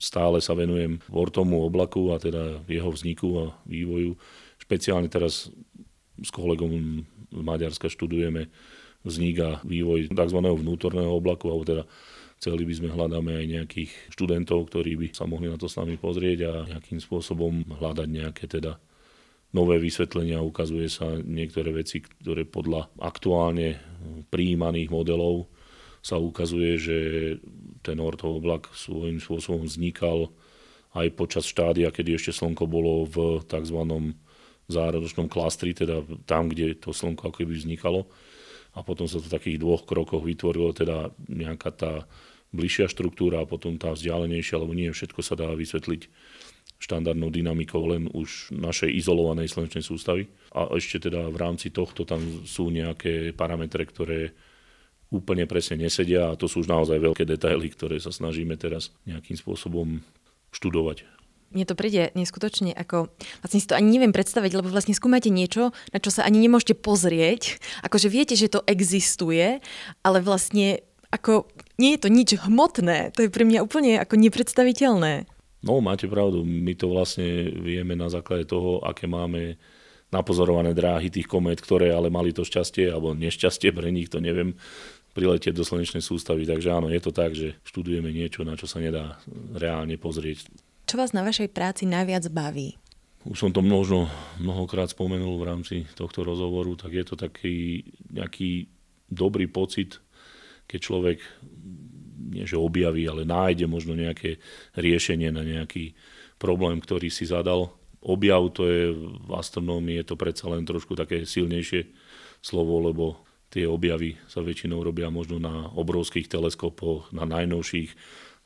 stále sa venujem Vortomu oblaku a teda jeho vzniku a vývoju. Špeciálne teraz s kolegom z Maďarska študujeme vznik a vývoj tzv. vnútorného oblaku, alebo teda chceli by sme hľadáme aj nejakých študentov, ktorí by sa mohli na to s nami pozrieť a nejakým spôsobom hľadať nejaké teda nové vysvetlenia. Ukazuje sa niektoré veci, ktoré podľa aktuálne prijímaných modelov sa ukazuje, že ten ortov oblak svojím spôsobom vznikal aj počas štádia, kedy ešte Slnko bolo v tzv záradočnom klastri, teda tam, kde to slnko ako keby vznikalo. A potom sa to v takých dvoch krokoch vytvorilo teda nejaká tá bližšia štruktúra a potom tá vzdialenejšia, lebo nie všetko sa dá vysvetliť štandardnou dynamikou len už našej izolovanej slnečnej sústavy. A ešte teda v rámci tohto tam sú nejaké parametre, ktoré úplne presne nesedia a to sú už naozaj veľké detaily, ktoré sa snažíme teraz nejakým spôsobom študovať mne to príde neskutočne ako, vlastne si to ani neviem predstaviť, lebo vlastne skúmate niečo, na čo sa ani nemôžete pozrieť, akože viete, že to existuje, ale vlastne ako nie je to nič hmotné, to je pre mňa úplne ako nepredstaviteľné. No, máte pravdu, my to vlastne vieme na základe toho, aké máme napozorované dráhy tých komét, ktoré ale mali to šťastie, alebo nešťastie pre nich, to neviem, priletieť do slnečnej sústavy. Takže áno, je to tak, že študujeme niečo, na čo sa nedá reálne pozrieť. Čo vás na vašej práci najviac baví? Už som to možno mnohokrát spomenul v rámci tohto rozhovoru, tak je to taký nejaký dobrý pocit, keď človek nie že objaví, ale nájde možno nejaké riešenie na nejaký problém, ktorý si zadal. Objav to je v astronómii, je to predsa len trošku také silnejšie slovo, lebo tie objavy sa väčšinou robia možno na obrovských teleskopoch, na najnovších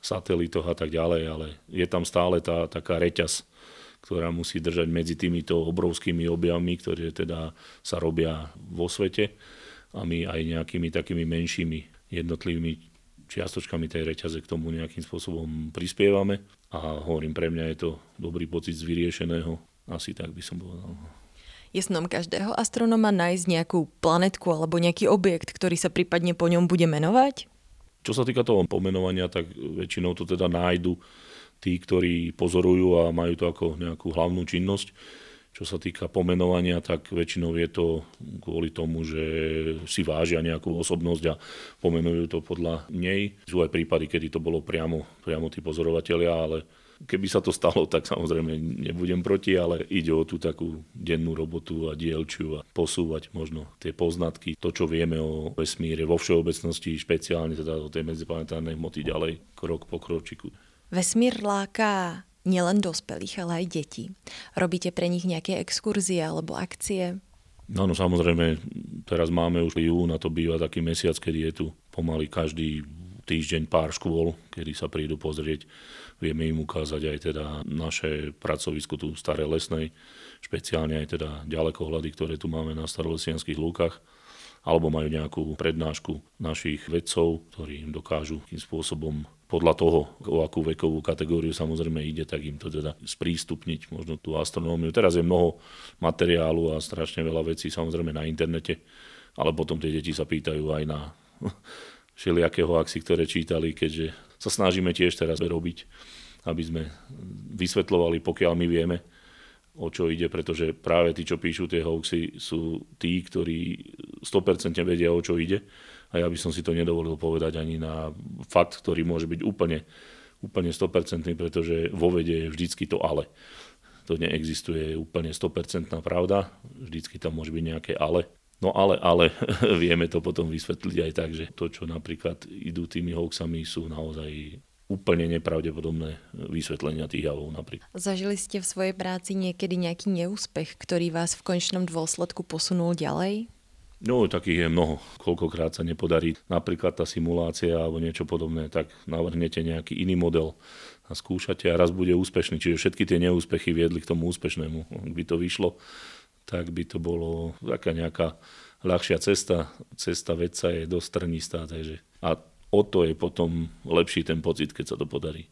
satelitoch a tak ďalej, ale je tam stále tá taká reťaz, ktorá musí držať medzi týmito obrovskými objavmi, ktoré teda sa robia vo svete a my aj nejakými takými menšími jednotlivými čiastočkami tej reťaze k tomu nejakým spôsobom prispievame a hovorím, pre mňa je to dobrý pocit z vyriešeného, asi tak by som povedal. Je snom každého astronoma nájsť nejakú planetku alebo nejaký objekt, ktorý sa prípadne po ňom bude menovať? Čo sa týka toho pomenovania, tak väčšinou to teda nájdu tí, ktorí pozorujú a majú to ako nejakú hlavnú činnosť. Čo sa týka pomenovania, tak väčšinou je to kvôli tomu, že si vážia nejakú osobnosť a pomenujú to podľa nej. Sú aj prípady, kedy to bolo priamo, priamo tí pozorovatelia, ale Keby sa to stalo, tak samozrejme nebudem proti, ale ide o tú takú dennú robotu a dielčiu a posúvať možno tie poznatky, to, čo vieme o vesmíre vo všeobecnosti, špeciálne teda o tej medziplanetárnej hmoty ďalej, krok po kročiku. Vesmír láka nielen dospelých, ale aj detí. Robíte pre nich nejaké exkurzie alebo akcie? No, no samozrejme, teraz máme už jún a to býva taký mesiac, kedy je tu pomaly každý týždeň pár škôl, kedy sa prídu pozrieť. Vieme im ukázať aj teda naše pracovisko tu v Starej Lesnej, špeciálne aj teda ďalekohľady, ktoré tu máme na starolesianských lúkach alebo majú nejakú prednášku našich vedcov, ktorí im dokážu tým spôsobom podľa toho, o akú vekovú kategóriu samozrejme ide, tak im to teda sprístupniť možno tú astronómiu. Teraz je mnoho materiálu a strašne veľa vecí samozrejme na internete, ale potom tie deti sa pýtajú aj na všelijakého hoaxy, ktoré čítali, keďže sa snažíme tiež teraz robiť, aby sme vysvetľovali, pokiaľ my vieme, o čo ide, pretože práve tí, čo píšu tie hoaxy, sú tí, ktorí 100% vedia, o čo ide. A ja by som si to nedovolil povedať ani na fakt, ktorý môže byť úplne, úplne 100%, pretože vo vede je vždycky to ale. To neexistuje úplne 100% pravda, vždycky tam môže byť nejaké ale. No ale, ale vieme to potom vysvetliť aj tak, že to, čo napríklad idú tými hoaxami, sú naozaj úplne nepravdepodobné vysvetlenia tých javov napríklad. Zažili ste v svojej práci niekedy nejaký neúspech, ktorý vás v končnom dôsledku posunul ďalej? No, takých je mnoho. Koľkokrát sa nepodarí napríklad tá simulácia alebo niečo podobné, tak navrhnete nejaký iný model a skúšate a raz bude úspešný. Čiže všetky tie neúspechy viedli k tomu úspešnému. Ak by to vyšlo, tak by to bolo taká nejaká ľahšia cesta. Cesta vedca je dosť trnistá, takže a o to je potom lepší ten pocit, keď sa to podarí.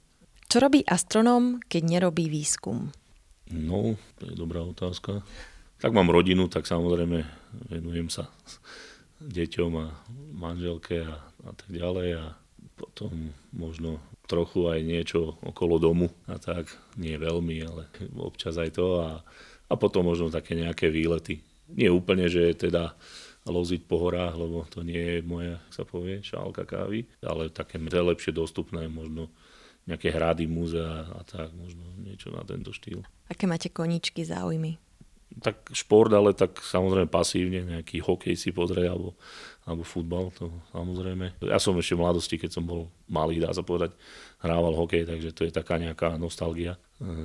Čo robí astronóm, keď nerobí výskum? No, to je dobrá otázka. Tak mám rodinu, tak samozrejme venujem sa deťom a manželke a, a tak ďalej a potom možno trochu aj niečo okolo domu a tak, nie veľmi, ale občas aj to a a potom možno také nejaké výlety. Nie úplne, že teda loziť po horách, lebo to nie je moja, sa povie, šálka kávy, ale také lepšie dostupné, možno nejaké hrady, múzea a tak, možno niečo na tento štýl. Aké máte koničky, záujmy? tak šport, ale tak samozrejme pasívne, nejaký hokej si pozrie alebo, alebo futbal, to samozrejme. Ja som ešte v mladosti, keď som bol malý, dá sa povedať, hrával hokej, takže to je taká nejaká nostalgia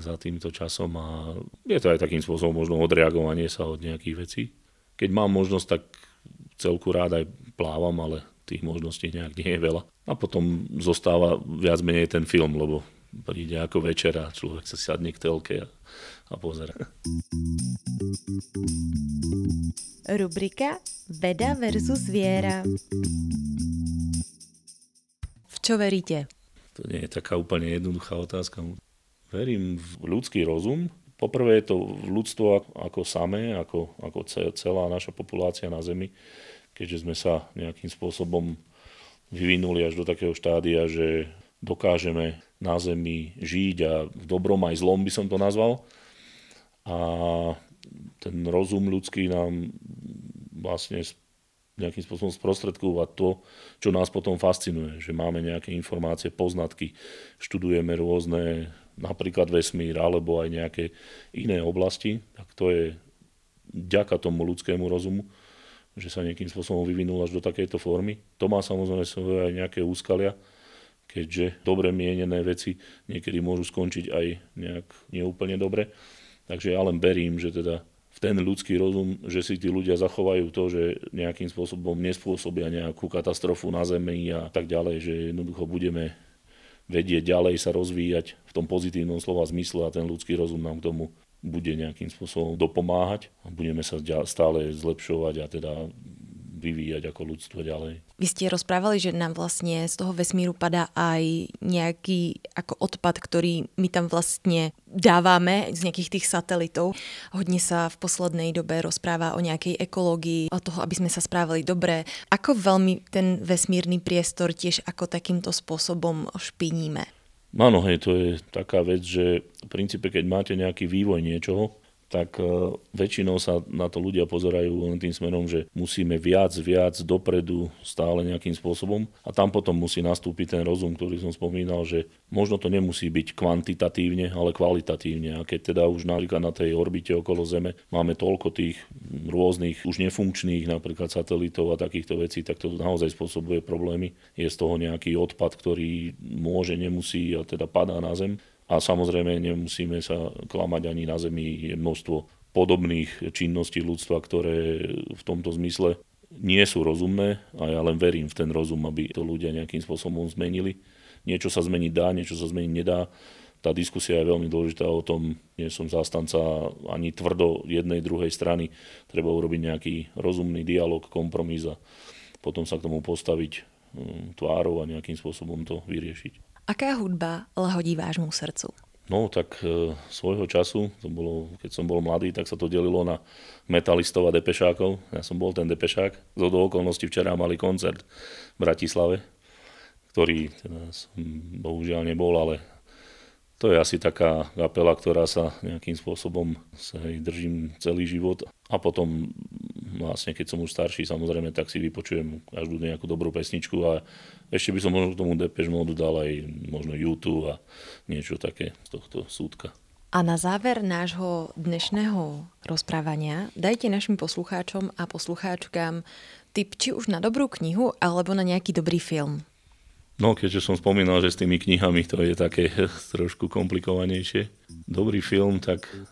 za týmto časom a je to aj takým spôsobom možno odreagovanie sa od nejakých vecí. Keď mám možnosť, tak celku rád aj plávam, ale tých možností nejak nie je veľa. A potom zostáva viac menej ten film, lebo príde ako večera, človek sa sadne k telke a, a pozera. Rubrika Veda versus viera. V čo veríte? To nie je taká úplne jednoduchá otázka. Verím v ľudský rozum. Poprvé je to ľudstvo ako samé, ako, ako celá naša populácia na Zemi, keďže sme sa nejakým spôsobom vyvinuli až do takého štádia, že dokážeme na Zemi žiť a v dobrom aj zlom by som to nazval. A ten rozum ľudský nám vlastne nejakým spôsobom sprostredkúva to, čo nás potom fascinuje, že máme nejaké informácie, poznatky, študujeme rôzne, napríklad vesmír, alebo aj nejaké iné oblasti, tak to je ďaka tomu ľudskému rozumu, že sa nejakým spôsobom vyvinul až do takejto formy. To má samozrejme svoje aj nejaké úskalia, keďže dobre mienené veci niekedy môžu skončiť aj nejak neúplne dobre. Takže ja len berím, že teda v ten ľudský rozum, že si tí ľudia zachovajú to, že nejakým spôsobom nespôsobia nejakú katastrofu na Zemi a tak ďalej, že jednoducho budeme vedieť ďalej sa rozvíjať v tom pozitívnom slova zmysle a ten ľudský rozum nám k tomu bude nejakým spôsobom dopomáhať. A budeme sa stále zlepšovať a teda vyvíjať ako ľudstvo ďalej. Vy ste rozprávali, že nám vlastne z toho vesmíru padá aj nejaký ako odpad, ktorý my tam vlastne dávame z nejakých tých satelitov. Hodne sa v poslednej dobe rozpráva o nejakej ekológii, o toho, aby sme sa správali dobre. Ako veľmi ten vesmírny priestor tiež ako takýmto spôsobom špiníme? Áno, hej, to je taká vec, že v princípe, keď máte nejaký vývoj niečoho, tak e, väčšinou sa na to ľudia pozerajú len tým smerom, že musíme viac, viac dopredu stále nejakým spôsobom a tam potom musí nastúpiť ten rozum, ktorý som spomínal, že možno to nemusí byť kvantitatívne, ale kvalitatívne. A keď teda už napríklad na tej orbite okolo Zeme máme toľko tých rôznych už nefunkčných napríklad satelitov a takýchto vecí, tak to naozaj spôsobuje problémy. Je z toho nejaký odpad, ktorý môže, nemusí a teda padá na Zem a samozrejme nemusíme sa klamať ani na Zemi, je množstvo podobných činností ľudstva, ktoré v tomto zmysle nie sú rozumné a ja len verím v ten rozum, aby to ľudia nejakým spôsobom zmenili. Niečo sa zmeniť dá, niečo sa zmeniť nedá. Tá diskusia je veľmi dôležitá o tom, nie som zástanca ani tvrdo jednej, druhej strany. Treba urobiť nejaký rozumný dialog, kompromis a potom sa k tomu postaviť hm, tvárou a nejakým spôsobom to vyriešiť. Aká hudba lahodí vášmu srdcu? No tak e, svojho času, to bolo, keď som bol mladý, tak sa to delilo na metalistov a depešákov. Ja som bol ten depešák. Z do okolností včera mali koncert v Bratislave, ktorý teda som bohužiaľ nebol, ale to je asi taká kapela, ktorá sa nejakým spôsobom sa držím celý život. A potom vlastne, keď som už starší, samozrejme, tak si vypočujem každú nejakú dobrú pesničku a ešte by som možno k tomu Depeche Mode dal aj možno YouTube a niečo také z tohto súdka. A na záver nášho dnešného rozprávania dajte našim poslucháčom a poslucháčkám tip či už na dobrú knihu alebo na nejaký dobrý film. No, keďže som spomínal, že s tými knihami to je také trošku komplikovanejšie. Dobrý film, tak e,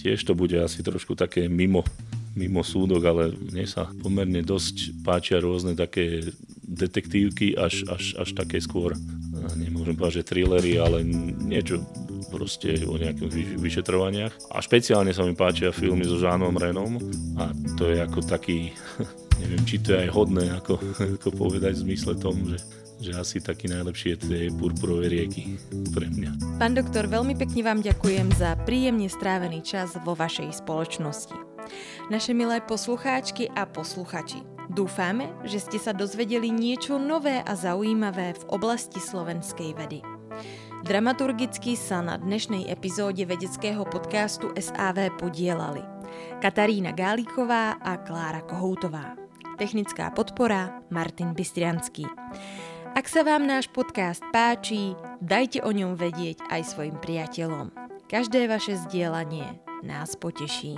tiež to bude asi trošku také mimo, mimo súdok, ale mne sa pomerne dosť páčia rôzne také detektívky, až, až, až také skôr, e, nemôžem povedať, že thrillery, ale niečo proste o nejakých vyšetrovaniach. A špeciálne sa mi páčia filmy so Žánom Renom a to je ako taký, neviem, či to je aj hodné, ako, ako povedať v zmysle tom, že že asi taký najlepší je tie purpurové rieky pre mňa. Pán doktor, veľmi pekne vám ďakujem za príjemne strávený čas vo vašej spoločnosti. Naše milé poslucháčky a posluchači, dúfame, že ste sa dozvedeli niečo nové a zaujímavé v oblasti slovenskej vedy. Dramaturgicky sa na dnešnej epizóde vedeckého podcastu SAV podielali Katarína Gáliková a Klára Kohoutová. Technická podpora Martin Bystrianský. Ak sa vám náš podcast páči, dajte o ňom vedieť aj svojim priateľom. Každé vaše zdieľanie nás poteší.